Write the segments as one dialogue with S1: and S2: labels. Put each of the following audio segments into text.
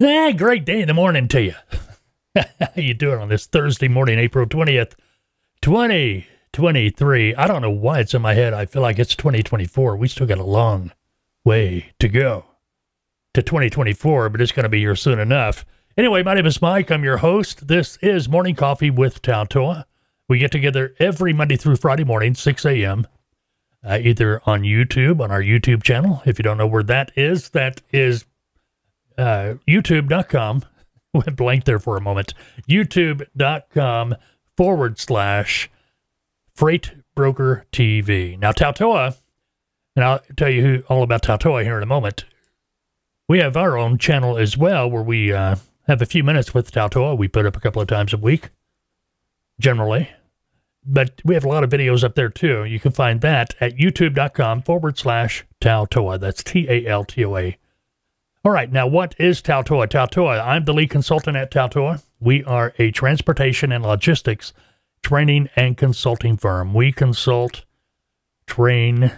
S1: Eh, great day in the morning to you. How you doing on this Thursday morning, April 20th, 2023? I don't know why it's in my head. I feel like it's 2024. We still got a long way to go to 2024, but it's going to be here soon enough. Anyway, my name is Mike. I'm your host. This is Morning Coffee with Taltoa. We get together every Monday through Friday morning, 6 a.m., uh, either on YouTube, on our YouTube channel. If you don't know where that is, that is uh, youtube.com. Went blank there for a moment. youtube.com forward slash freight broker TV. Now, Taltoa, and I'll tell you who, all about Taltoa here in a moment. We have our own channel as well where we uh, have a few minutes with Taltoa. We put up a couple of times a week, generally. But we have a lot of videos up there too. You can find that at youtube.com forward slash Taltoa. That's T A L T O A all right, now what is Taltoa? Taltoa, I'm the lead consultant at Taltoa. We are a transportation and logistics training and consulting firm. We consult, train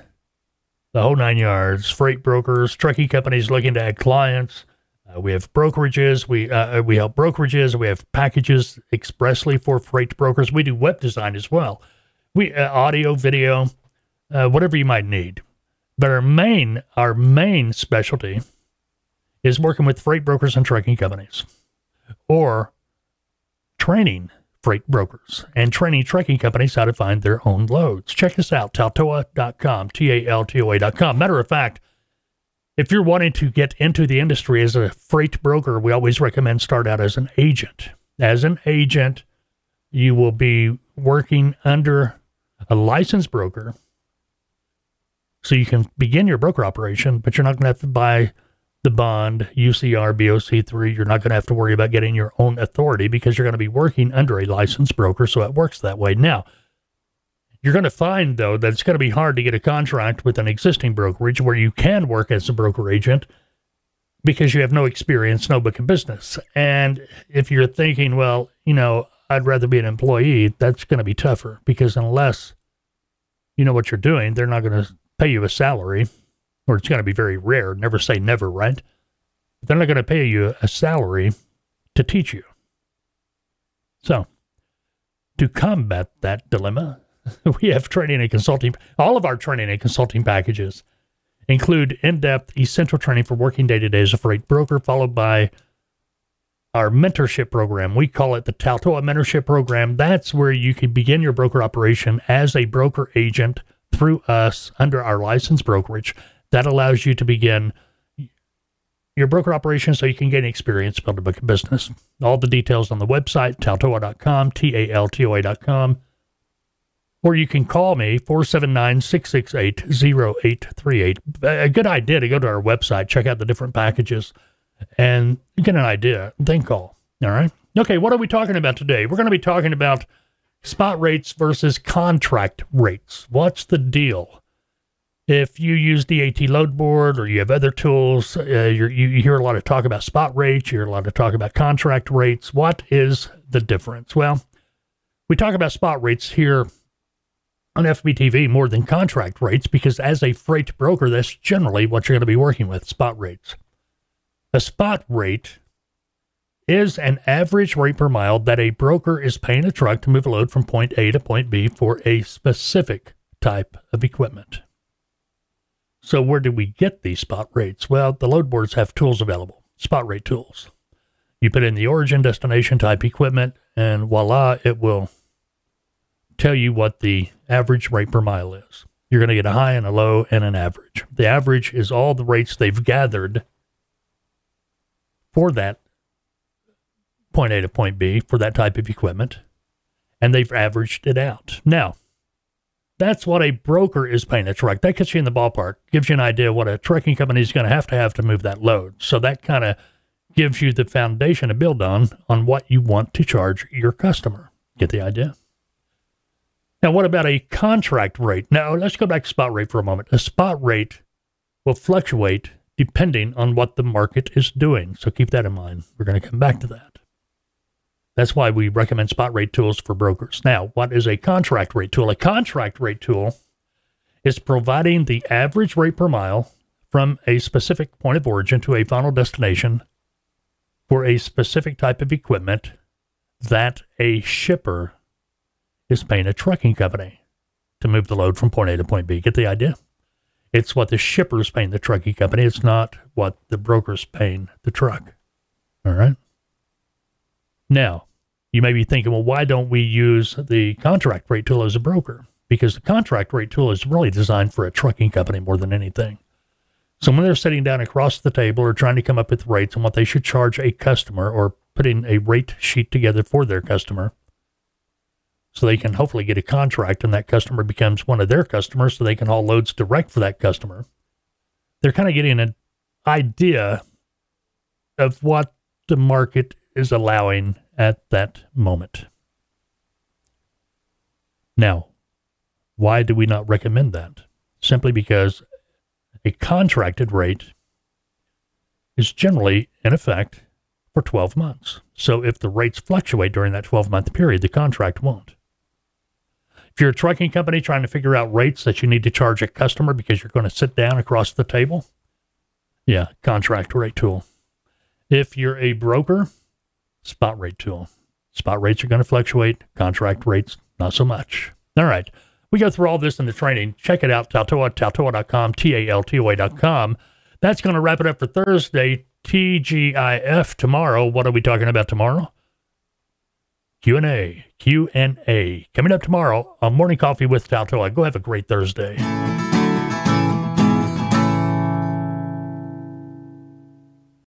S1: the whole nine yards, freight brokers, trucking companies looking to add clients. Uh, we have brokerages. We uh, uh, we help brokerages. We have packages expressly for freight brokers. We do web design as well. We uh, audio, video, uh, whatever you might need. But our main our main specialty is working with freight brokers and trucking companies or training freight brokers and training trucking companies how to find their own loads. Check us out, taltoa.com, T A L T O A.com. Matter of fact, if you're wanting to get into the industry as a freight broker, we always recommend start out as an agent. As an agent, you will be working under a licensed broker. So you can begin your broker operation, but you're not going to have to buy the bond, UCR, BOC3, you're not going to have to worry about getting your own authority because you're going to be working under a licensed broker. So it works that way. Now, you're going to find, though, that it's going to be hard to get a contract with an existing brokerage where you can work as a broker agent because you have no experience, no book of business. And if you're thinking, well, you know, I'd rather be an employee, that's going to be tougher because unless you know what you're doing, they're not going to pay you a salary or it's going to be very rare. Never say never, right? But they're not going to pay you a salary to teach you. So, to combat that dilemma, we have training and consulting. All of our training and consulting packages include in depth, essential training for working day to day as a freight broker, followed by our mentorship program. We call it the Taltoa Mentorship Program. That's where you can begin your broker operation as a broker agent through us under our licensed brokerage. That allows you to begin your broker operation so you can gain experience, build a book of business. All the details on the website, taltoa.com, T A L T O A.com. Or you can call me, 479 668 0838. A good idea to go to our website, check out the different packages, and get an idea. Then call. All right. Okay, what are we talking about today? We're going to be talking about spot rates versus contract rates. What's the deal? If you use DAT load board or you have other tools, uh, you hear a lot of talk about spot rates, you hear a lot of talk about contract rates. What is the difference? Well, we talk about spot rates here on FBTV more than contract rates because as a freight broker, that's generally what you're going to be working with spot rates. A spot rate is an average rate per mile that a broker is paying a truck to move a load from point A to point B for a specific type of equipment. So where do we get these spot rates? Well, the load boards have tools available, spot rate tools. You put in the origin destination type equipment and voila, it will tell you what the average rate per mile is. You're going to get a high and a low and an average. The average is all the rates they've gathered for that point A to point B for that type of equipment, and they've averaged it out. Now, that's what a broker is paying a truck. That gets you in the ballpark, gives you an idea what a trucking company is going to have to have to move that load. So that kind of gives you the foundation to build on on what you want to charge your customer. Get the idea? Now, what about a contract rate? Now, let's go back to spot rate for a moment. A spot rate will fluctuate depending on what the market is doing. So keep that in mind. We're going to come back to that. That's why we recommend spot rate tools for brokers. Now, what is a contract rate tool? A contract rate tool is providing the average rate per mile from a specific point of origin to a final destination for a specific type of equipment that a shipper is paying a trucking company to move the load from point A to point B. Get the idea? It's what the shipper is paying the trucking company. It's not what the broker's paying the truck. All right. Now, you may be thinking, well, why don't we use the contract rate tool as a broker? Because the contract rate tool is really designed for a trucking company more than anything. So when they're sitting down across the table or trying to come up with rates and what they should charge a customer or putting a rate sheet together for their customer, so they can hopefully get a contract and that customer becomes one of their customers so they can haul loads direct for that customer. They're kind of getting an idea of what the market is allowing at that moment. Now, why do we not recommend that? Simply because a contracted rate is generally in effect for 12 months. So if the rates fluctuate during that 12 month period, the contract won't. If you're a trucking company trying to figure out rates that you need to charge a customer because you're going to sit down across the table, yeah, contract rate tool. If you're a broker, spot rate tool. Spot rates are going to fluctuate, contract rates, not so much. All right. We go through all this in the training. Check it out, Taltoa, taltoa.com, T A L T O A.com. That's going to wrap it up for Thursday, TGIF tomorrow. What are we talking about tomorrow? Q&A, Q&A. Coming up tomorrow on Morning Coffee with Taltoa. Go have a great Thursday.